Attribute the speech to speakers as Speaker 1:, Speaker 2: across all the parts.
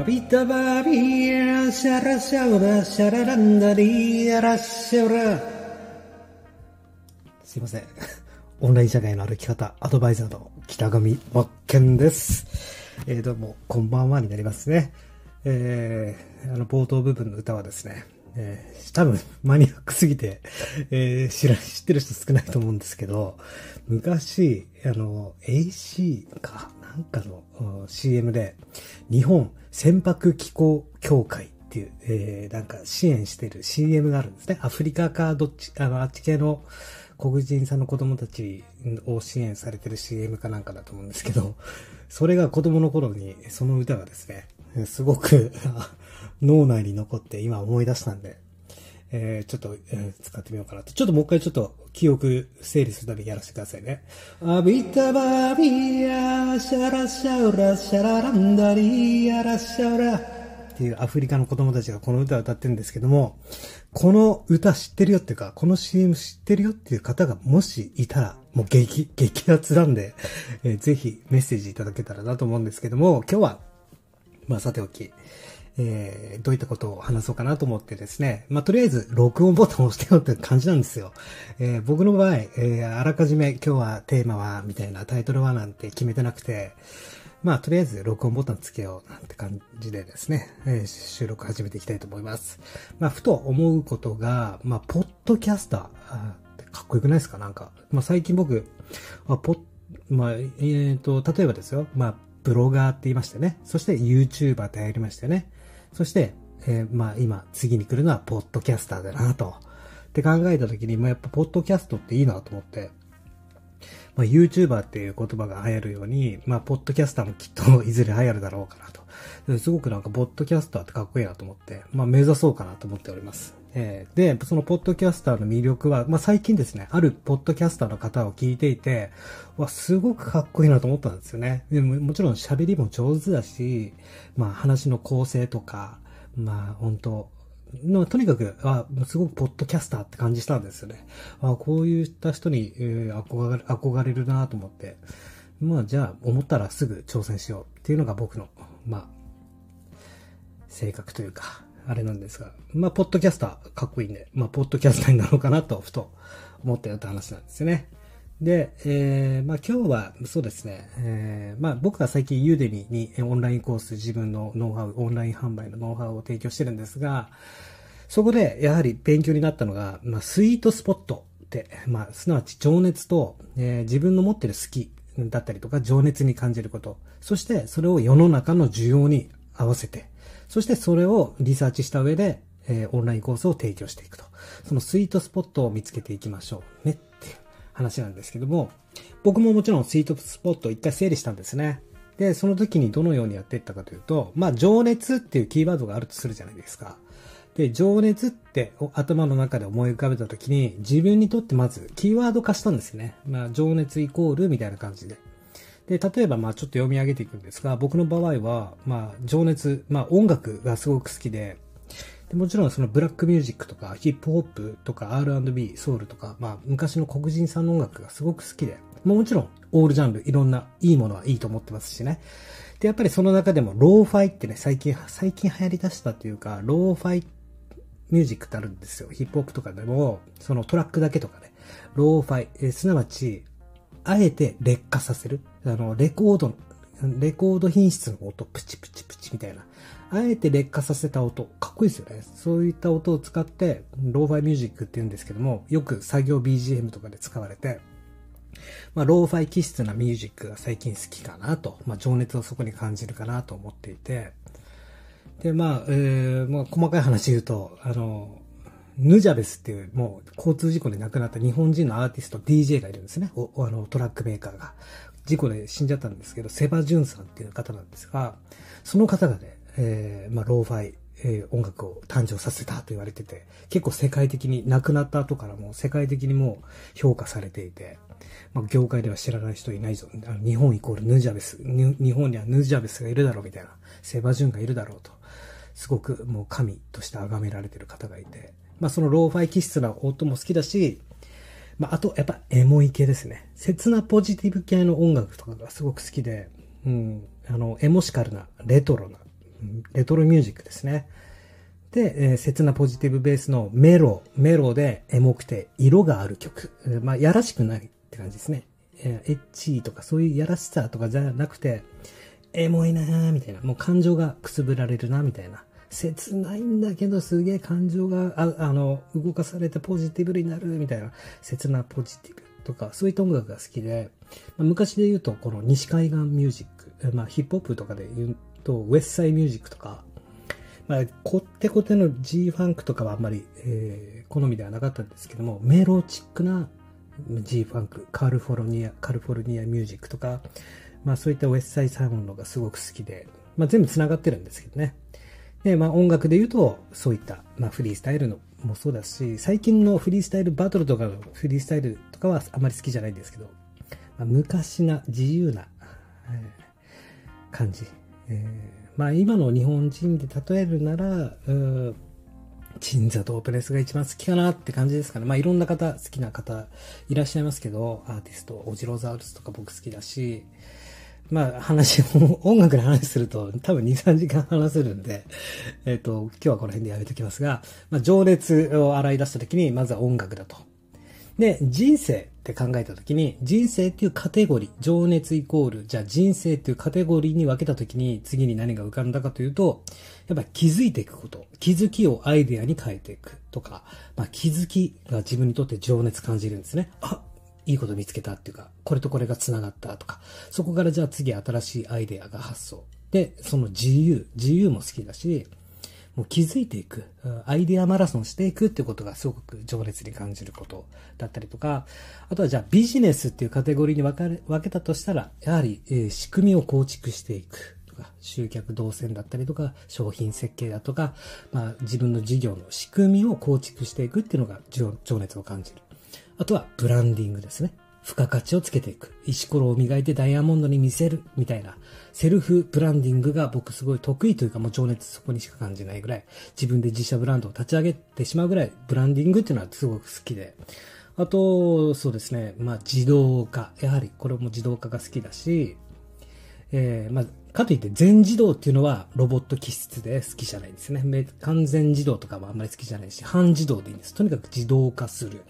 Speaker 1: バビタバビヤシャラシャウラシャラランダリヤラシャウラすいません。オンライン社会の歩き方アドバイザーの北上真剣です。えー、どうも、こんばんはになりますね。えー、あの、冒頭部分の歌はですね、えー、多分マニアックすぎて、えー、知ら、知ってる人少ないと思うんですけど、昔、あの、AC か、なんかの CM で、日本船舶機構協会っていう、えー、なんか支援してる CM があるんですね。アフリカかどっち、あの、あっち系の黒人さんの子供たちを支援されてる CM かなんかだと思うんですけど、それが子供の頃に、その歌がですね、すごく 脳内に残って今思い出したんで、えー、ちょっと、えー、使ってみようかなと。ちょっともう一回ちょっと記憶整理するためにやらせてくださいね。アビタバビアシャラシャウラシャラランダリヤラシャウラっていうアフリカの子供たちがこの歌を歌ってるんですけども、この歌知ってるよっていうか、この CM 知ってるよっていう方がもしいたら、もう激、激アツなんで、えー、ぜひメッセージいただけたらなと思うんですけども、今日は、まあさておき、えー、どういったことを話そうかなと思ってですね。まあ、とりあえず、録音ボタンを押してよって感じなんですよ。えー、僕の場合、えー、あらかじめ今日はテーマは、みたいなタイトルはなんて決めてなくて、まあ、とりあえず録音ボタンつけようなんて感じでですね、えー、収録始めていきたいと思います。まあ、ふと思うことが、まあ、ポッドキャスターってかっこよくないですか？なんか。まあ、最近僕、あポ、まあ、えっ、ー、と、例えばですよ、まあ、ブロガーって言いましたね。そして YouTuber ってやりましたよね。そして、えー、まあ今、次に来るのは、ポッドキャスターだなと。って考えた時に、まあやっぱ、ポッドキャストっていいなと思って、まあ YouTuber っていう言葉が流行るように、まあ、ポッドキャスターもきっと いずれ流行るだろうかなと。すごくなんか、ポッドキャスターってかっこいいなと思って、まあ目指そうかなと思っております。えー、で、そのポッドキャスターの魅力は、まあ最近ですね、あるポッドキャスターの方を聞いていて、わ、すごくかっこいいなと思ったんですよね。でももちろん喋りも上手だし、まあ話の構成とか、まあ本当の、とにかく、あ、すごくポッドキャスターって感じしたんですよね。あ、こういった人に、えー、憧れ、憧れるなと思って。まあじゃあ思ったらすぐ挑戦しようっていうのが僕の、まあ、性格というか、あれなんですが、まあ、ポッドキャスターかっこいいんで、まあ、ポッドキャスターになろうかなと、ふと思ったよって話なんですよね。で、えー、まあ今日は、そうですね、えー、まあ僕が最近ユーデミにオンラインコース自分のノウハウ、オンライン販売のノウハウを提供してるんですが、そこでやはり勉強になったのが、まあスイートスポットって、まあすなわち情熱と、えー、自分の持ってる好きだったりとか情熱に感じること、そしてそれを世の中の需要に合わせて、そしてそれをリサーチした上で、えー、オンラインコースを提供していくと。そのスイートスポットを見つけていきましょうね。話なんですけども、僕ももちろんスイートスポットを一回整理したんですね。で、その時にどのようにやっていったかというと、まあ、情熱っていうキーワードがあるとするじゃないですか。で、情熱って頭の中で思い浮かべた時に、自分にとってまずキーワード化したんですよね。まあ、情熱イコールみたいな感じで。で、例えば、まあちょっと読み上げていくんですが、僕の場合は、まあ情熱、まあ音楽がすごく好きで、でもちろんそのブラックミュージックとかヒップホップとか R&B、ソウルとか、まあ昔の黒人さんの音楽がすごく好きで、もちろんオールジャンルいろんないいものはいいと思ってますしね。で、やっぱりその中でもローファイってね、最近、最近流行り出したというか、ローファイミュージックってあるんですよ。ヒップホップとかでも、そのトラックだけとかね、ローファイ、えすなわち、あえて劣化させる。あの、レコード、レコード品質の音、プチプチプチみたいな。あえて劣化させた音、かっこいいですよね。そういった音を使って、ローファイミュージックって言うんですけども、よく作業 BGM とかで使われて、まあ、ローファイ気質なミュージックが最近好きかなと、まあ、情熱をそこに感じるかなと思っていて、で、まあ、えー、まあ、細かい話言うと、あの、 Nujabes っていう、もう交通事故で亡くなった日本人のアーティスト DJ がいるんですね。おあのトラックメーカーが。事故で死んじゃったんですけど、セバジュンさんっていう方なんですが、その方がね、えー、まあ、ローファイ、えー、音楽を誕生させたと言われてて、結構世界的に、亡くなった後からも世界的にも評価されていて、まあ、業界では知らない人いないぞ。日本イコール Nujabes。日本には Nujabes がいるだろうみたいな。セバジュンがいるだろうと。すごくもう神として崇められてる方がいて、まあそのローファイ気質な音も好きだし、まああとやっぱエモい系ですね。切なポジティブ系の音楽とかがすごく好きで、うん、あの、エモシカルな、レトロな、レトロミュージックですね。で、えー、切なポジティブベースのメロ、メロでエモくて色がある曲。まあ、やらしくないって感じですね。えー、エッチとかそういうやらしさとかじゃなくて、エモいなーみたいな。もう感情がくすぶられるなみたいな。切ないんだけどすげえ感情が、ああの、動かされてポジティブになるみたいな。切なポジティブとか、そういった音楽が好きで、まあ、昔で言うと、この西海岸ミュージック、まあ、ヒップホップとかで言うと、ウェスサイミュージックとか、まあ、こってこての G ファンクとかはあんまり、えー、好みではなかったんですけども、メロチックな G ファンク、カリフォルニア、カリフォルニアミュージックとか、まあそういったウェスサイサウンドがすごく好きで、まあ全部繋がってるんですけどね。で、まあ音楽で言うと、そういった、まあフリースタイルのもそうだし、最近のフリースタイルバトルとかのフリースタイルとかはあまり好きじゃないんですけど、まあ、昔な自由な、感じ。えーまあ今の日本人で例えるなら、うん鎮座とオペレスが一番好きかなって感じですかね。まあいろんな方、好きな方いらっしゃいますけど、アーティスト、オジロザウルスとか僕好きだし、まあ話、音楽の話すると多分2、3時間話せるんで、えっ、ー、と、今日はこの辺でやめときますが、まあ情熱を洗い出した時にまずは音楽だと。で、人生って考えたときに、人生っていうカテゴリー、情熱イコール、じゃあ人生っていうカテゴリーに分けたときに、次に何が浮かんだかというと、やっぱ気づいていくこと、気づきをアイデアに変えていくとか、まあ、気づきが自分にとって情熱感じるんですね。あ、いいこと見つけたっていうか、これとこれが繋がったとか、そこからじゃあ次新しいアイデアが発想。で、その自由、自由も好きだし、もう気づいていく、アイデアマラソンしていくっていうことがすごく情熱に感じることだったりとか、あとはじゃあビジネスっていうカテゴリーに分かれ分けたとしたら、やはり、えー、仕組みを構築していくとか、集客動線だったりとか、商品設計だとか、まあ自分の事業の仕組みを構築していくっていうのが情熱を感じる。あとはブランディングですね。付加価値をつけていく。石ころを磨いてダイヤモンドに見せる。みたいな。セルフブランディングが僕すごい得意というかもう情熱そこにしか感じないぐらい。自分で自社ブランドを立ち上げてしまうぐらい、ブランディングっていうのはすごく好きで。あと、そうですね。まあ自動化。やはりこれも自動化が好きだし、えー、まあ、かといって全自動っていうのはロボット気質で好きじゃないんですね。完全自動とかはあんまり好きじゃないし、半自動でいいんです。とにかく自動化する。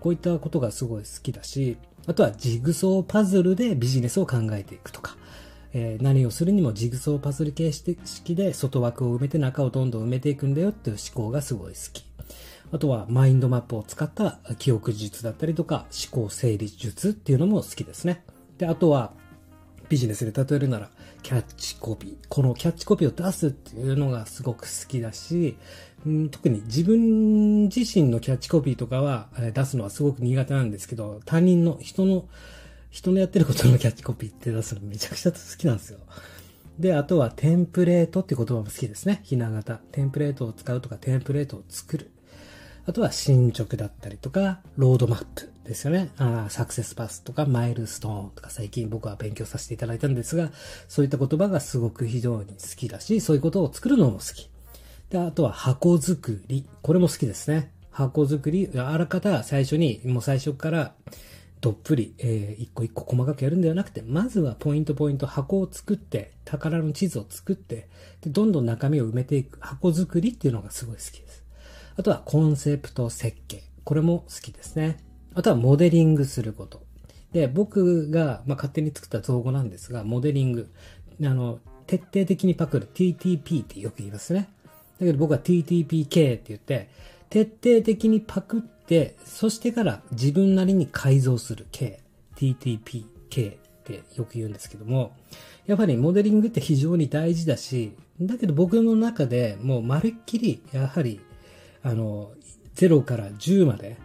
Speaker 1: こういったことがすごい好きだし、あとはジグソーパズルでビジネスを考えていくとか、えー、何をするにもジグソーパズル形式で外枠を埋めて中をどんどん埋めていくんだよっていう思考がすごい好き。あとはマインドマップを使った記憶術だったりとか思考整理術っていうのも好きですね。で、あとはビジネスで例えるならキャッチコピー。このキャッチコピーを出すっていうのがすごく好きだし、ん特に自分自身のキャッチコピーとかは出すのはすごく苦手なんですけど、他人の人の、人のやってることのキャッチコピーって出すのめちゃくちゃ好きなんですよ。で、あとはテンプレートっていう言葉も好きですね。ひな形。テンプレートを使うとか、テンプレートを作る。あとは進捗だったりとか、ロードマップですよね。あサクセスパスとか、マイルストーンとか最近僕は勉強させていただいたんですが、そういった言葉がすごく非常に好きだし、そういうことを作るのも好き。で、あとは箱作り。これも好きですね。箱作り、あらかた最初に、もう最初からどっぷり、えー、一個一個細かくやるんではなくて、まずはポイントポイント箱を作って、宝の地図を作って、で、どんどん中身を埋めていく箱作りっていうのがすごい好きです。あとはコンセプト設計。これも好きですね。あとはモデリングすること。で、僕が、まあ、勝手に作った造語なんですが、モデリング。あの、徹底的にパクる TTP ってよく言いますね。だけど僕は TTPK って言って、徹底的にパクって、そしてから自分なりに改造する K。TTPK ってよく言うんですけども、やっぱりモデリングって非常に大事だし、だけど僕の中でもうまるっきり、やはりあの、0から10まで、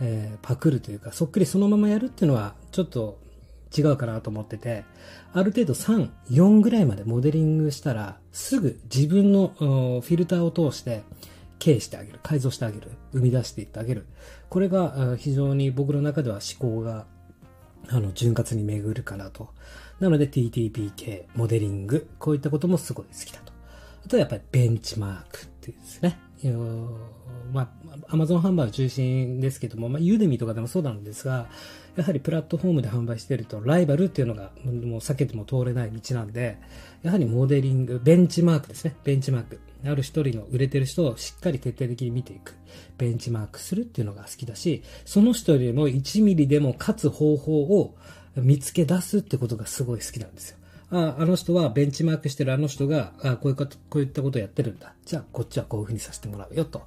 Speaker 1: えー、パクるというか、そっくりそのままやるっていうのは、ちょっと違うかなと思ってて、ある程度3、4ぐらいまでモデリングしたら、すぐ自分のフィルターを通して、経営してあげる、改造してあげる、生み出していってあげる。これが非常に僕の中では思考が、あの、潤滑に巡るかなと。なので TTPK、モデリング、こういったこともすごい好きだと。あとはやっぱりベンチマークっていうですね。まあ、アマゾン販売を中心ですけども、まあ、ユーデミとかでもそうなんですが、やはりプラットフォームで販売していると、ライバルっていうのがもう避けても通れない道なんで、やはりモデリング、ベンチマークですね。ベンチマーク。ある一人の売れてる人をしっかり徹底的に見ていく。ベンチマークするっていうのが好きだし、その人よりも1ミリでも勝つ方法を見つけ出すってことがすごい好きなんですよ。ああの人はベンチマークしてるあの人が、あこういうこと、こういったことをやってるんだ。じゃあ、こっちはこういうふうにさせてもらうよと。こ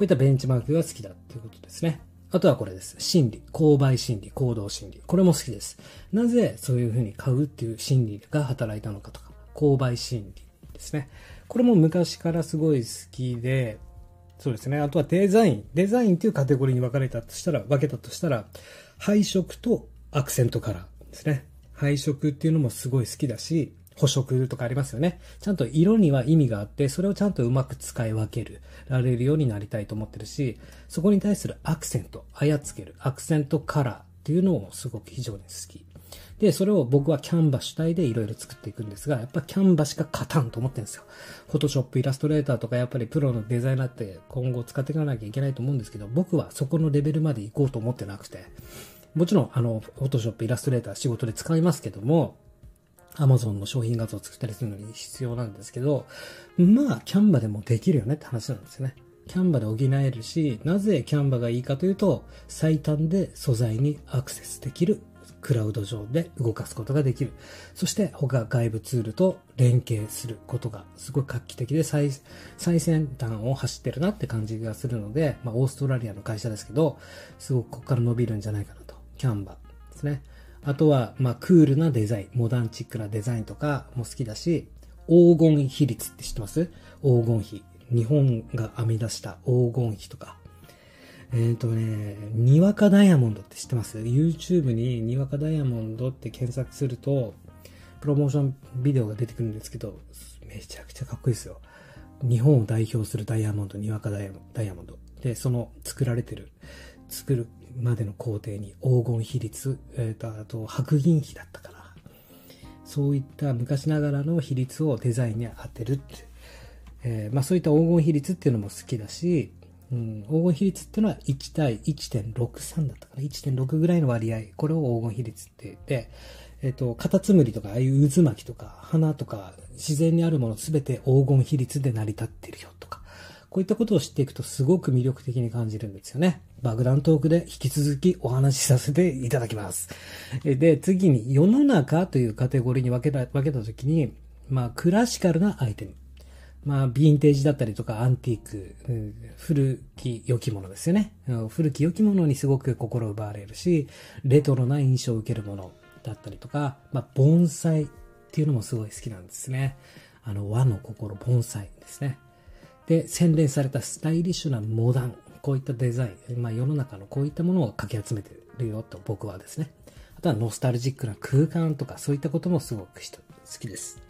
Speaker 1: ういったベンチマークが好きだっていうことですね。あとはこれです。心理。購買心理、行動心理。これも好きです。なぜそういうふうに買うっていう心理が働いたのかとか、購買心理ですね。これも昔からすごい好きで、そうですね。あとはデザイン。デザインっていうカテゴリーに分かれたとしたら、分けたとしたら、配色とアクセントカラーですね。配色っていうのもすごい好きだし、補色とかありますよね。ちゃんと色には意味があって、それをちゃんとうまく使い分ける、られるようになりたいと思ってるし、そこに対するアクセント、操る、アクセントカラーっていうのをすごく非常に好き。で、それを僕はキャンバ主体でいろいろ作っていくんですが、やっぱキャンバしか勝たんと思ってるんですよ。フォトショップ、イラストレーターとかやっぱりプロのデザイナーって今後使っていかなきゃいけないと思うんですけど、僕はそこのレベルまで行こうと思ってなくて、もちろん、あの、フォトショップ、イラストレーター仕事で使いますけども、アマゾンの商品画像を作ったりするのに必要なんですけど、まあ、キャンバでもできるよねって話なんですよね。キャンバで補えるし、なぜキャンバがいいかというと、最短で素材にアクセスできるクラウド上で動かすことができる。そして他外部ツールと連携することがすごい画期的で最最先端を走ってるなって感じがするので、まあオーストラリアの会社ですけど、すごくここから伸びるんじゃないかなキャンバですね。あとは、まあ、クールなデザイン、モダンチックなデザインとかも好きだし、黄金比率って知ってます？黄金比。日本が編み出した黄金比とか。えっ、ー、とね、にわかダイヤモンドって知ってます ?YouTube ににわかダイヤモンドって検索すると、プロモーションビデオが出てくるんですけど、めちゃくちゃかっこいいですよ。日本を代表するダイヤモンド、にわかダイヤモンド。で、その作られてる、作るまでの工程に黄金比率、えー、とあと白銀比だったかな。そういった昔ながらの比率をデザインに当てるって。えー、まあそういった黄金比率っていうのも好きだし、うん、黄金比率っていうのは1対1.63だったかな。1.6ぐらいの割合。これを黄金比率って言って、えっ、ー、と、カタツムリとか、ああいう渦巻きとか、花とか、自然にあるものすべて黄金比率で成り立ってるよとか。こういったことを知っていくとすごく魅力的に感じるんですよね。爆弾トークで引き続きお話しさせていただきます。で、次に世の中というカテゴリーに分けた、分けたときに、まあ、クラシカルなアイテム。まあ、ヴィンテージだったりとか、アンティーク、古き良きものですよね。古き良きものにすごく心奪われるし、レトロな印象を受けるものだったりとか、まあ、盆栽っていうのもすごい好きなんですね。あの、和の心、盆栽ですね。で、洗練されたスタイリッシュなモダン、こういったデザイン、まあ世の中のこういったものをかき集めてるよと僕はですね。あとはノスタルジックな空間とかそういったこともすごく好きです。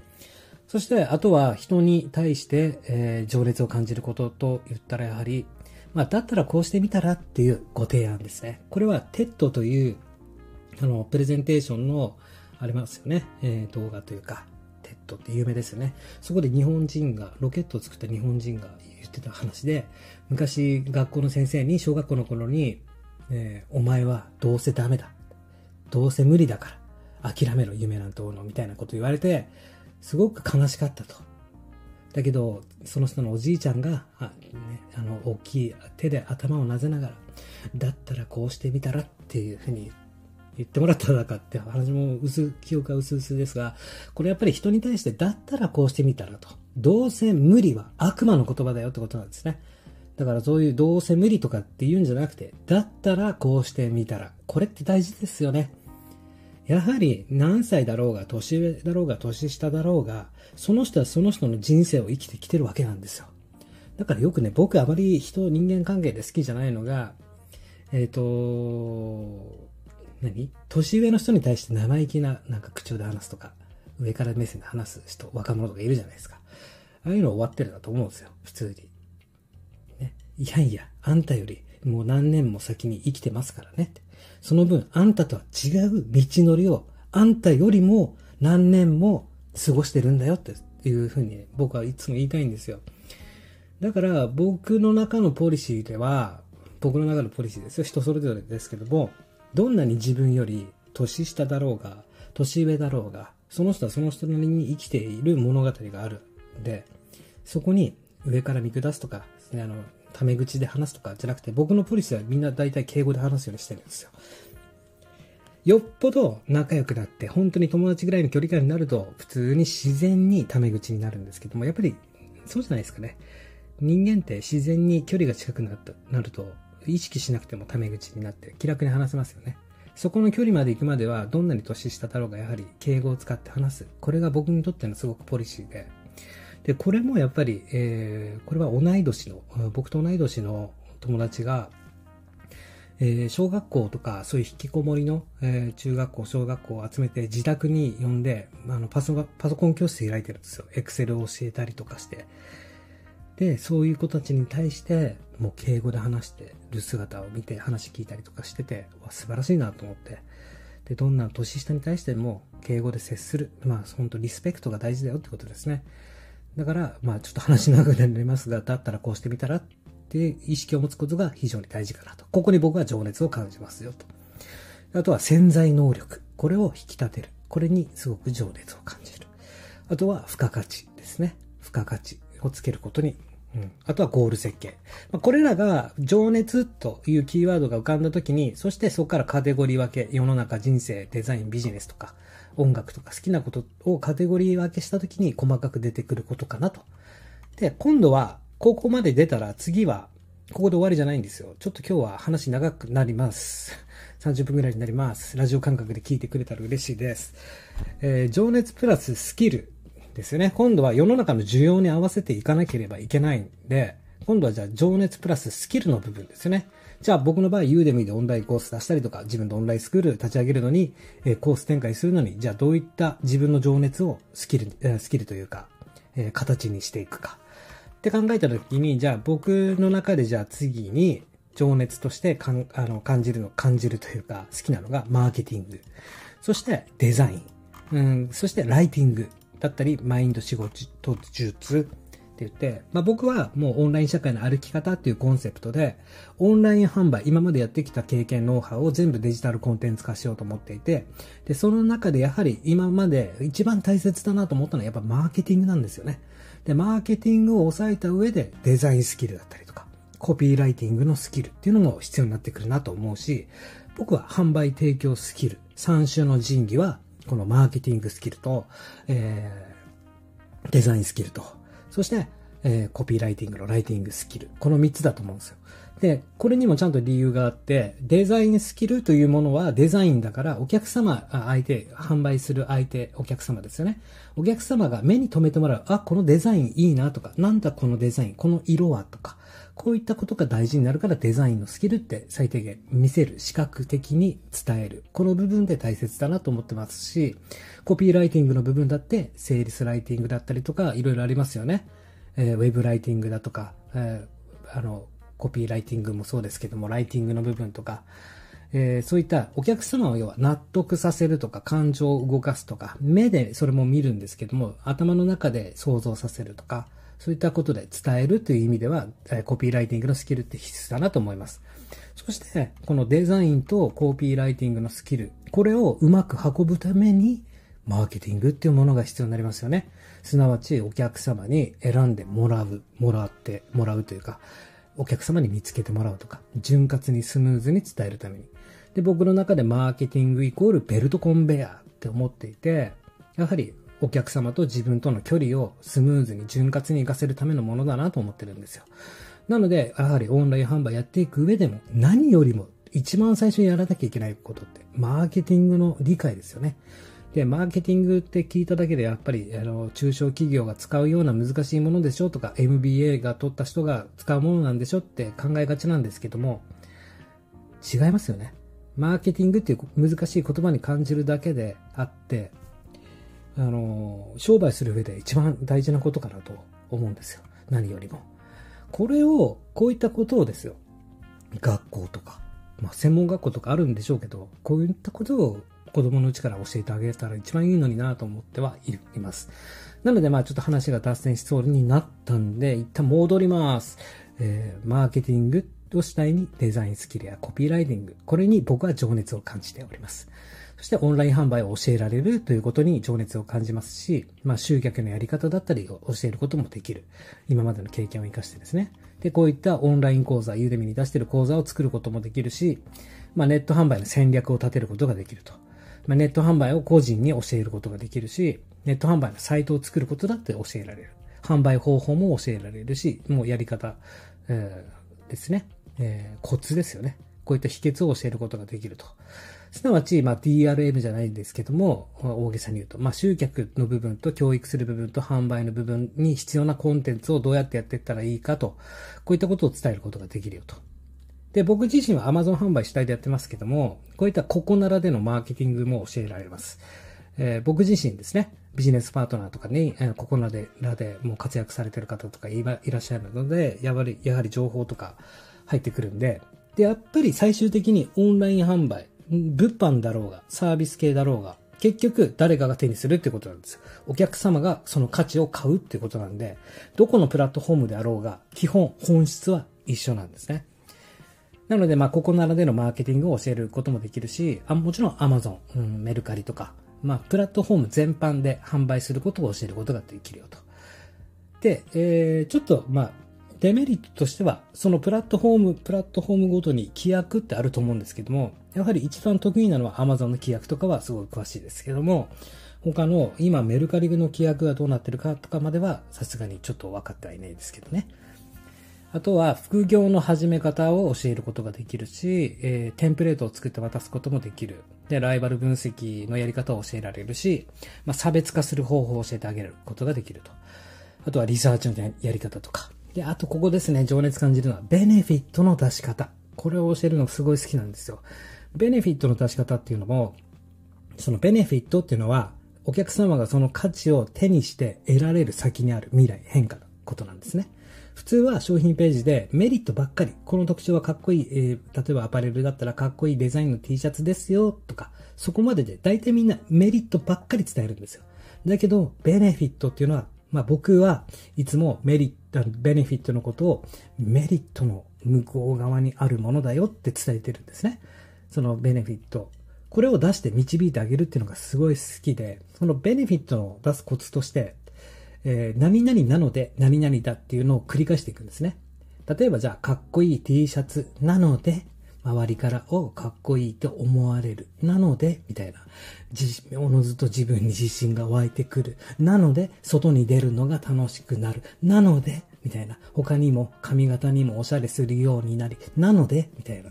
Speaker 1: そして、あとは人に対して、えー、情熱を感じることと言ったらやはり、まあ、だったらこうしてみたらっていうご提案ですね。これは TED という、あの、プレゼンテーションの、ありますよね。えー、動画というか、トって有名ですよね。そこで日本人が、ロケットを作った日本人がってた話で、昔学校の先生に小学校の頃に、えー、お前はどうせダメだ。どうせ無理だから。諦めろ、夢なんてうの、みたいなこと言われて、すごく悲しかったと。だけど、その人のおじいちゃんが、あ,、ね、あの、大きい手で頭をなぜながら、だったらこうしてみたらっていうふうに言ってもらったらかって話も薄、記憶が薄々ですが、これやっぱり人に対してだったらこうしてみたらと。どうせ無理は悪魔の言葉だよってことなんですね。だからそういうどうせ無理とかって言うんじゃなくて、だったらこうしてみたら。これって大事ですよね。やはり何歳だろうが、年上だろうが、年下だろうが、その人はその人の人生を生きてきてるわけなんですよ。だからよくね、僕あまり人、人間関係で好きじゃないのが、えっ、ー、と、何？年上の人に対して生意気ななんか口調で話すとか、上から目線で話す人、若者とかいるじゃないですか。ああいうの終わってるだと思うんですよ、普通に。ね。いやいや、あんたよりもう何年も先に生きてますからね。その分、あんたとは違う道のりを、あんたよりも何年も過ごしてるんだよっていうふうに僕はいつも言いたいんですよ。だから僕の中のポリシーでは、僕の中のポリシーですよ。人それぞれですけども、どんなに自分より年下だろうが、年上だろうが、その人はその人なりに生きている物語があるで、そこに上から見下すとか、ねあの、タメ口で話すとかじゃなくて、僕のポリシーはみんな大体敬語で話すようにしてるんですよ。よっぽど仲良くなって、本当に友達ぐらいの距離感になると、普通に自然にタメ口になるんですけども、やっぱり、そうじゃないですかね。人間って自然に距離が近くなると、意識しなくてもタメ口になって気楽に話せますよね。そこの距離まで行くまでは、どんなに年下だろうが、やはり敬語を使って話す。これが僕にとってのすごくポリシーで。で、これもやっぱり、えー、これは同い年の、僕と同い年の友達が、えー、小学校とか、そういう引きこもりの、えー、中学校、小学校を集めて自宅に呼んで、あのパソパソコン教室開いてるんですよ。エクセルを教えたりとかして。で、そういう子たちに対して、もう敬語で話してる姿を見て話聞いたりとかしてて、わ、素晴らしいなと思って。で、どんな年下に対しても敬語で接する。まあ、本当リスペクトが大事だよってことですね。だから、まあ、ちょっと話長くなりますが、だったらこうしてみたらっていう意識を持つことが非常に大事かなと。ここに僕は情熱を感じますよと。あとは潜在能力。これを引き立てる。これにすごく情熱を感じる。あとは付加価値ですね。付加価値をつけることに。うん。あとはゴール設計。まあ、これらが情熱というキーワードが浮かんだ時に、そしてそこからカテゴリー分け、世の中、人生、デザイン、ビジネスとか、音楽とか好きなことをカテゴリー分けした時に細かく出てくることかなと。で、今度は、ここまで出たら次は、ここで終わりじゃないんですよ。ちょっと今日は話長くなります。30分ぐらいになります。ラジオ感覚で聞いてくれたら嬉しいです。えー、情熱プラススキルですよね。今度は世の中の需要に合わせていかなければいけないんで、今度はじゃあ情熱プラススキルの部分ですよね。じゃあ僕の場合、ユーデミーでオンラインコース出したりとか、自分でオンラインスクール立ち上げるのに、え、コース展開するのに、じゃあどういった自分の情熱をスキル、スキルというか、え、形にしていくか。って考えたときに、じゃあ僕の中でじゃあ次に情熱としてかんあの感じるの、感じるというか好きなのがマーケティング。そしてデザイン。うん、そしてライティングだったり、マインド仕事術って言って、まあ、僕はもうオンライン社会の歩き方っていうコンセプトで、オンライン販売、今までやってきた経験、ノウハウを全部デジタルコンテンツ化しようと思っていて、で、その中でやはり今まで一番大切だなと思ったのはやっぱマーケティングなんですよね。で、マーケティングを抑えた上でデザインスキルだったりとか、コピーライティングのスキルっていうのも必要になってくるなと思うし、僕は販売提供スキル、3種の神器は、このマーケティングスキルと、えー、デザインスキルと、そして、えー、コピーライティングのライティングスキル。この3つだと思うんですよ。で、これにもちゃんと理由があって、デザインスキルというものはデザインだからお客様、相手、販売する相手、お客様ですよね。お客様が目に留めてもらう、あ、このデザインいいなとか、なんだこのデザイン、この色はとか、こういったことが大事になるからデザインのスキルって最低限見せる、視覚的に伝える。この部分で大切だなと思ってますし、コピーライティングの部分だって、セールスライティングだったりとか、いろいろありますよね。えー、ウェブライティングだとか、えー、あの、コピーライティングもそうですけども、ライティングの部分とか、えー、そういったお客様を要は納得させるとか、感情を動かすとか、目でそれも見るんですけども、頭の中で想像させるとか、そういったことで伝えるという意味では、コピーライティングのスキルって必須だなと思います。そして、このデザインとコピーライティングのスキル、これをうまく運ぶために、マーケティングっていうものが必要になりますよね。すなわちお客様に選んでもらう、もらってもらうというか、お客様に見つけてもらうとか、潤滑にスムーズに伝えるために。で、僕の中でマーケティングイコールベルトコンベヤーって思っていて、やはりお客様と自分との距離をスムーズに潤滑に活かせるためのものだなと思ってるんですよ。なので、やはりオンライン販売やっていく上でも、何よりも一番最初にやらなきゃいけないことって、マーケティングの理解ですよね。で、マーケティングって聞いただけでやっぱり、あの、中小企業が使うような難しいものでしょとか、MBA が取った人が使うものなんでしょって考えがちなんですけども、違いますよね。マーケティングっていう難しい言葉に感じるだけであって、あの、商売する上で一番大事なことかなと思うんですよ。何よりも。これを、こういったことをですよ。学校とか、まあ専門学校とかあるんでしょうけど、こういったことを子供のうちから教えてあげたら一番いいのになと思ってはいます。なので、まあちょっと話が脱線しそうになったんで、一旦戻ります。えー、マーケティングを主体にデザインスキルやコピーライティング、これに僕は情熱を感じております。そしてオンライン販売を教えられるということに情熱を感じますし、まあ集客のやり方だったりを教えることもできる。今までの経験を活かしてですね。で、こういったオンライン講座、ユーデミに出している講座を作ることもできるし、まあネット販売の戦略を立てることができると。まあ、ネット販売を個人に教えることができるし、ネット販売のサイトを作ることだって教えられる。販売方法も教えられるし、もうやり方、えー、ですね。えー、コツですよね。こういった秘訣を教えることができると。すなわち、まあ、DRM じゃないんですけども、大げさに言うと、まあ、集客の部分と教育する部分と販売の部分に必要なコンテンツをどうやってやっていったらいいかと、こういったことを伝えることができるよと。で、僕自身は Amazon 販売主体でやってますけども、こういったここならでのマーケティングも教えられます。えー、僕自身ですね、ビジネスパートナーとかに、えー、ここならでもう活躍されてる方とかいらっしゃるので、やはり、やはり情報とか入ってくるんで、で、やっぱり最終的にオンライン販売、物販だろうが、サービス系だろうが、結局誰かが手にするってことなんですよ。お客様がその価値を買うってことなんで、どこのプラットフォームであろうが、基本、本質は一緒なんですね。なので、まあ、ここならでのマーケティングを教えることもできるし、あもちろん Amazon、うん、メルカリとか、まあ、プラットフォーム全般で販売することを教えることができるよと。で、えー、ちょっと、まあ、デメリットとしては、そのプラットフォーム、プラットフォームごとに規約ってあると思うんですけども、やはり一番得意なのは Amazon の規約とかはすごい詳しいですけども、他の今メルカリの規約がどうなってるかとかまではさすがにちょっと分かってはいないですけどね。あとは副業の始め方を教えることができるし、えー、テンプレートを作って渡すこともできる。で、ライバル分析のやり方を教えられるし、まあ、差別化する方法を教えてあげることができると。あとはリサーチのやり方とか。で、あとここですね、情熱感じるのは、ベネフィットの出し方。これを教えるのすごい好きなんですよ。ベネフィットの出し方っていうのも、そのベネフィットっていうのは、お客様がその価値を手にして得られる先にある未来、変化のことなんですね。普通は商品ページでメリットばっかり、この特徴はかっこいい、えー、例えばアパレルだったらかっこいいデザインの T シャツですよとか、そこまでで大体みんなメリットばっかり伝えるんですよ。だけど、ベネフィットっていうのは、まあ僕はいつもメリット、ベネフィットのことをメリットの向こう側にあるものだよって伝えてるんですね。そのベネフィット。これを出して導いてあげるっていうのがすごい好きで、そのベネフィットを出すコツとして、えー、何々なので何々だっていうのを繰り返していくんですね。例えばじゃあ、かっこいい T シャツなので、周りからをかっこいいと思われる。なので、みたいな。おのずと自分に自信が湧いてくる。なので、外に出るのが楽しくなる。なので、みたいな。他にも髪型にもおしゃれするようになり。なので、みたいな。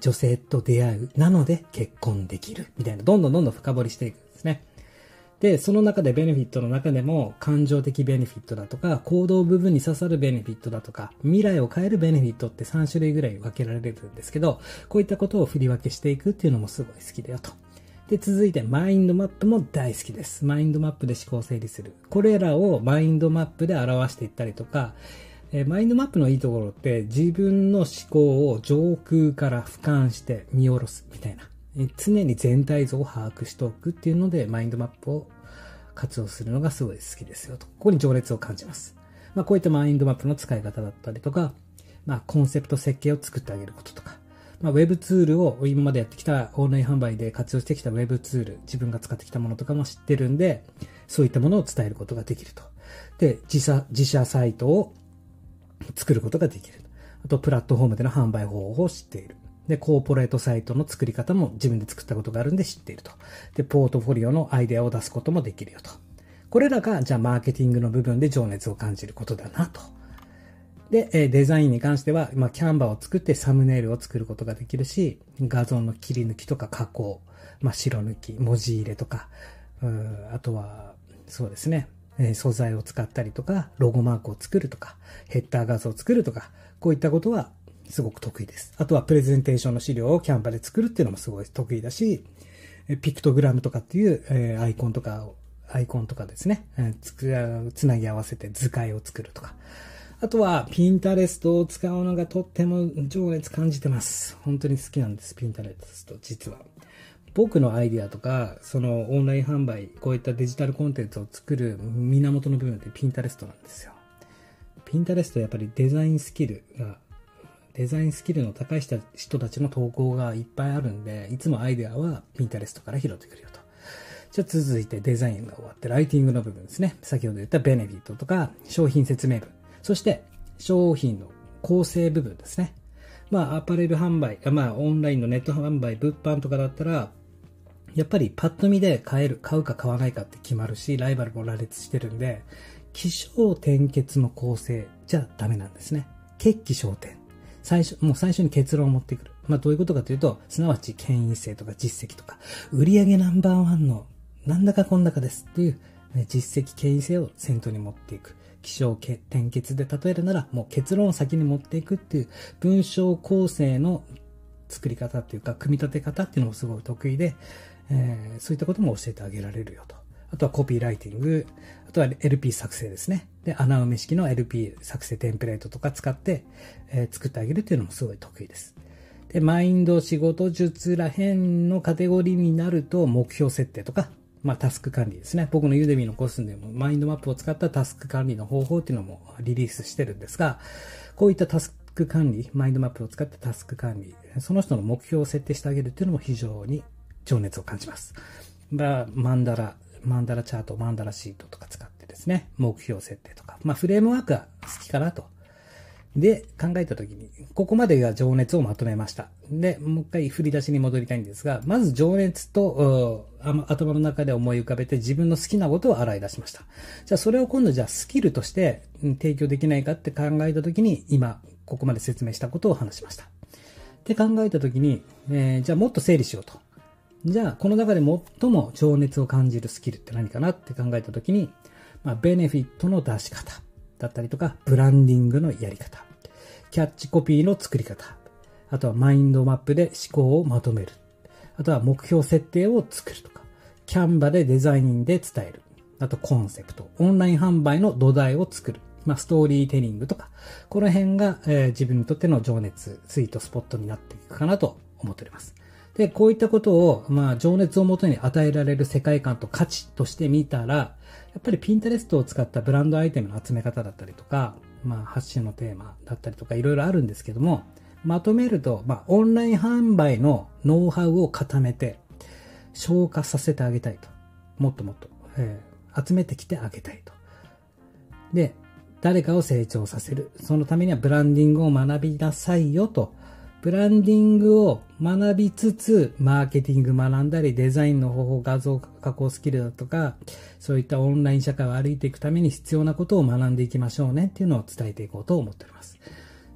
Speaker 1: 女性と出会う。なので、結婚できる。みたいな。どんどんどんどん深掘りしていくんですね。で、その中でベネフィットの中でも、感情的ベネフィットだとか、行動部分に刺さるベネフィットだとか、未来を変えるベネフィットって3種類ぐらい分けられるんですけど、こういったことを振り分けしていくっていうのもすごい好きだよと。で、続いて、マインドマップも大好きです。マインドマップで思考整理する。これらをマインドマップで表していったりとか、えマインドマップのいいところって自分の思考を上空から俯瞰して見下ろすみたいな。常に全体像を把握しておくっていうので、マインドマップを活用するのがすごい好きですよと。ここに情熱を感じます。まあ、こういったマインドマップの使い方だったりとか、まあ、コンセプト設計を作ってあげることとか、まあ、ウェブツールを今までやってきたオンライン販売で活用してきたウェブツール、自分が使ってきたものとかも知ってるんで、そういったものを伝えることができると。で、自社、自社サイトを作ることができる。あと、プラットフォームでの販売方法を知っている。で、コーポレートサイトの作り方も自分で作ったことがあるんで知っていると。で、ポートフォリオのアイデアを出すこともできるよと。これらが、じゃあマーケティングの部分で情熱を感じることだなと。で、デザインに関しては、まあ、キャンバーを作ってサムネイルを作ることができるし、画像の切り抜きとか加工、まあ、白抜き、文字入れとか、あとは、そうですね、素材を使ったりとか、ロゴマークを作るとか、ヘッダー画像を作るとか、こういったことはすごく得意です。あとはプレゼンテーションの資料をキャンバで作るっていうのもすごい得意だし、ピクトグラムとかっていう、えアイコンとかを、アイコンとかですね、えつつなぎ合わせて図解を作るとか。あとは、ピンタレストを使うのがとっても情熱感じてます。本当に好きなんです、ピンタレスト、実は。僕のアイディアとか、そのオンライン販売、こういったデジタルコンテンツを作る源の部分ってピンタレストなんですよ。ピンタレストやっぱりデザインスキルが、デザインスキルの高い人たちの投稿がいっぱいあるんで、いつもアイデアはピンタレストから拾ってくるよと。じゃあ続いてデザインが終わってライティングの部分ですね。先ほど言ったベネフィットとか商品説明文。そして商品の構成部分ですね。まあアパレル販売、まあオンラインのネット販売、物販とかだったら、やっぱりパッと見で買える、買うか買わないかって決まるし、ライバルも羅列してるんで、気象転結の構成じゃダメなんですね。決起焦点。最初、もう最初に結論を持ってくる。まあどういうことかというと、すなわち権威性とか実績とか、売上ナンバーワンのなんだかこんだかですっていう、ね、実績権威性を先頭に持っていく。気象転結で例えるなら、もう結論を先に持っていくっていう文章構成の作り方っていうか、組み立て方っていうのもすごい得意で、えー、そういったことも教えてあげられるよと。あとはコピーライティング、あとは LP 作成ですね。で、穴埋め式の LP 作成テンプレートとか使って、えー、作ってあげるっていうのもすごい得意です。で、マインド、仕事術ら辺のカテゴリーになると、目標設定とか、まあ、タスク管理ですね。僕のユーデミーのコースでも、マインドマップを使ったタスク管理の方法っていうのもリリースしてるんですが、こういったタスク管理、マインドマップを使ったタスク管理、その人の目標を設定してあげるっていうのも非常に情熱を感じます。まあ、マンダラ、マンダラチャート、マンダラシートとか使ってですね、目標設定とか、まあ、フレームワークが好きかなと。で、考えたときに、ここまでが情熱をまとめました。で、もう一回振り出しに戻りたいんですが、まず情熱と、頭の中で思い浮かべて自分の好きなことを洗い出しました。じゃあそれを今度じゃあスキルとして提供できないかって考えたときに、今、ここまで説明したことを話しました。って考えたときに、えー、じゃあもっと整理しようと。じゃあ、この中で最も情熱を感じるスキルって何かなって考えたときに、まあ、ベネフィットの出し方だったりとか、ブランディングのやり方、キャッチコピーの作り方、あとはマインドマップで思考をまとめる、あとは目標設定を作るとか、キャンバでデザインで伝える、あとコンセプト、オンライン販売の土台を作る、まあ、ストーリーテリングとか、この辺が、えー、自分にとっての情熱、スイートスポットになっていくかなと思っております。で、こういったことを、まあ、情熱をもとに与えられる世界観と価値として見たら、やっぱりピンタレストを使ったブランドアイテムの集め方だったりとか、まあ、発信のテーマだったりとか、いろいろあるんですけども、まとめると、まあ、オンライン販売のノウハウを固めて、消化させてあげたいと。もっともっと、えー、集めてきてあげたいと。で、誰かを成長させる。そのためにはブランディングを学びなさいよとブランディングを学びつつ、マーケティング学んだり、デザインの方法、画像加工スキルだとか、そういったオンライン社会を歩いていくために必要なことを学んでいきましょうねっていうのを伝えていこうと思っております。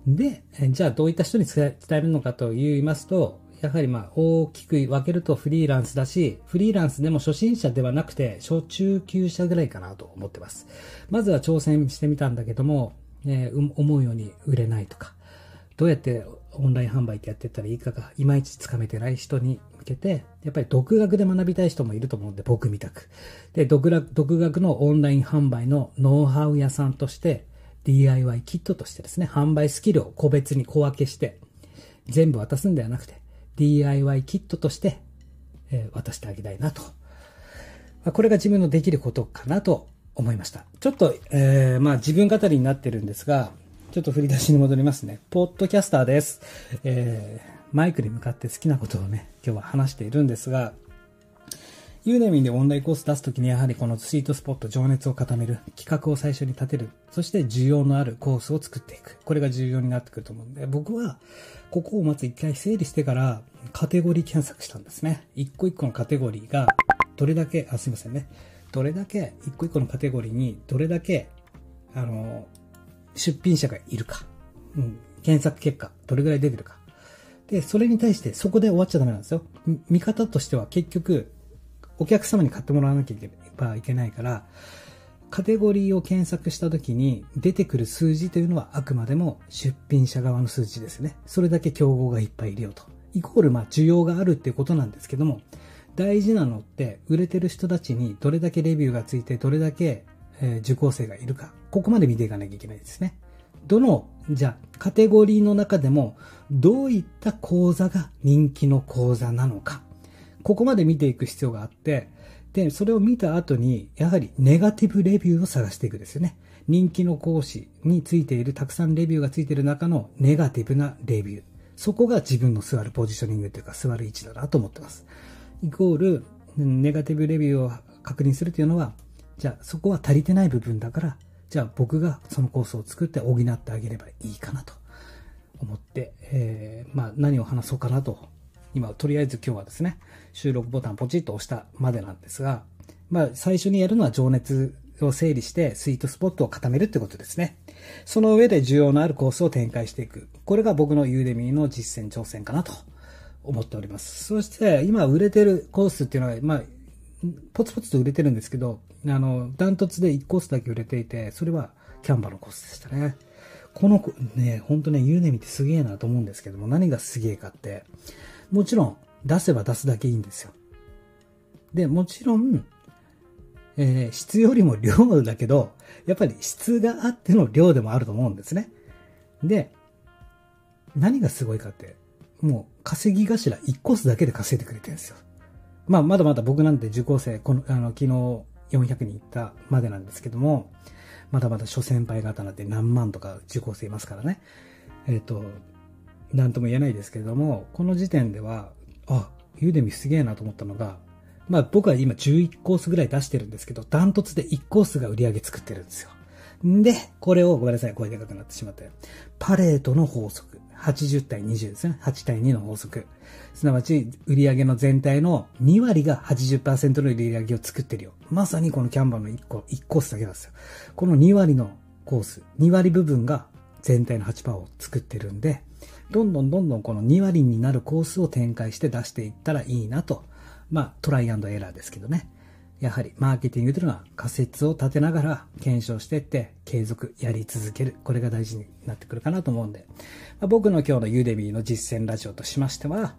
Speaker 1: で、じゃあどういった人に伝えるのかと言いますと、やはりまあ大きく分けるとフリーランスだし、フリーランスでも初心者ではなくて、初中級者ぐらいかなと思ってます。まずは挑戦してみたんだけども、えー、思うように売れないとか、どうやってオンライン販売ってやってったらいいかがいまいちつかめてない人に向けて、やっぱり独学で学びたい人もいると思うんで、僕みたく。で、独学独学のオンライン販売のノウハウ屋さんとして、DIY キットとしてですね、販売スキルを個別に小分けして、全部渡すんではなくて、DIY キットとして、えー、渡してあげたいなと。まあ、これが自分のできることかなと思いました。ちょっと、えー、まあ自分語りになってるんですが、ちょっと振り出しに戻りますね。ポッドキャスターです。えー、マイクに向かって好きなことをね、今日は話しているんですが、ユーネミンでオンラインコース出すときにやはりこのスイートスポット、情熱を固める、企画を最初に立てる、そして需要のあるコースを作っていく。これが重要になってくると思うんで、僕はここをまず一回整理してからカテゴリー検索したんですね。一個一個のカテゴリーがどれだけ、あ、すいませんね。どれだけ、一個一個のカテゴリーにどれだけ、あの、出品者がいるか、うん、検索結果、どれぐらい出てるか。で、それに対してそこで終わっちゃダメなんですよ。見方としては結局、お客様に買ってもらわなきゃいけばいけないから、カテゴリーを検索した時に出てくる数字というのはあくまでも出品者側の数字ですね。それだけ競合がいっぱいいるよと。イコールまあ需要があるっていうことなんですけども、大事なのって売れてる人たちにどれだけレビューがついてどれだけえ、受講生がいるか、ここまで見ていかなきゃいけないですね。どの、じゃあ、カテゴリーの中でも、どういった講座が人気の講座なのか。ここまで見ていく必要があって、で、それを見た後に、やはりネガティブレビューを探していくですよね。人気の講師についている、たくさんレビューがついている中のネガティブなレビュー。そこが自分の座るポジショニングというか座る位置だなと思ってます。イコール、ネガティブレビューを確認するというのは、じゃあそこは足りてない部分だから、じゃあ僕がそのコースを作って補ってあげればいいかなと思って、えー、まあ何を話そうかなと今、とりあえず今日はですね、収録ボタンポチッと押したまでなんですが、まあ、最初にやるのは情熱を整理して、スイートスポットを固めるってことですね。その上で需要のあるコースを展開していく。これが僕のユーデミーの実践挑戦かなと思っております。そして、今売れてるコースっていうのは、まあ、ポツポツと売れてるんですけど、あの、ダントツで1コースだけ売れていて、それはキャンバのコースでしたね。この子ね、ほんとね、ユーデミってすげえなと思うんですけども、何がすげえかって、もちろん出せば出すだけいいんですよ。で、もちろん、えー、質よりも量だけど、やっぱり質があっての量でもあると思うんですね。で、何がすごいかって、もう稼ぎ頭1コースだけで稼いでくれてるんですよ。まあ、まだまだ僕なんて受講生、この、あの、昨日400人行ったまでなんですけども、まだまだ諸先輩方なんて何万とか受講生いますからね。えっ、ー、と、なんとも言えないですけれども、この時点では、あ、ユーデミすげえなと思ったのが、まあ僕は今11コースぐらい出してるんですけど、ダントツで1コースが売り上げ作ってるんですよ。んで、これをごめんなさい、声でかくなってしまって。パレートの法則。80対20ですね。8対2の法則。すなわち、売上の全体の2割が80%の売上を作ってるよ。まさにこのキャンバーの1個、1コースだけなんですよ。この2割のコース、2割部分が全体の8%を作ってるんで、どんどんどんどんこの2割になるコースを展開して出していったらいいなと。まあ、トライアンドエラーですけどね。やはり、マーケティングというのは仮説を立てながら検証していって、継続やり続ける。これが大事になってくるかなと思うんで、まあ、僕の今日のユーデミーの実践ラジオとしましては、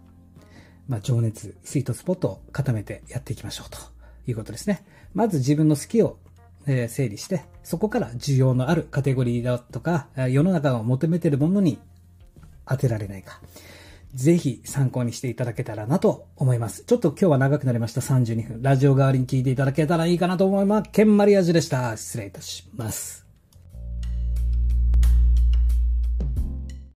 Speaker 1: まあ、情熱、スイートスポットを固めてやっていきましょうということですね。まず自分の好きをえ整理して、そこから需要のあるカテゴリーだとか、世の中が求めているものに当てられないか。ぜひ参考にしていただけたらなと思います。ちょっと今日は長くなりました。32分。ラジオ代わりに聞いていただけたらいいかなと思います。ケンマリアジュでした。失礼いたします。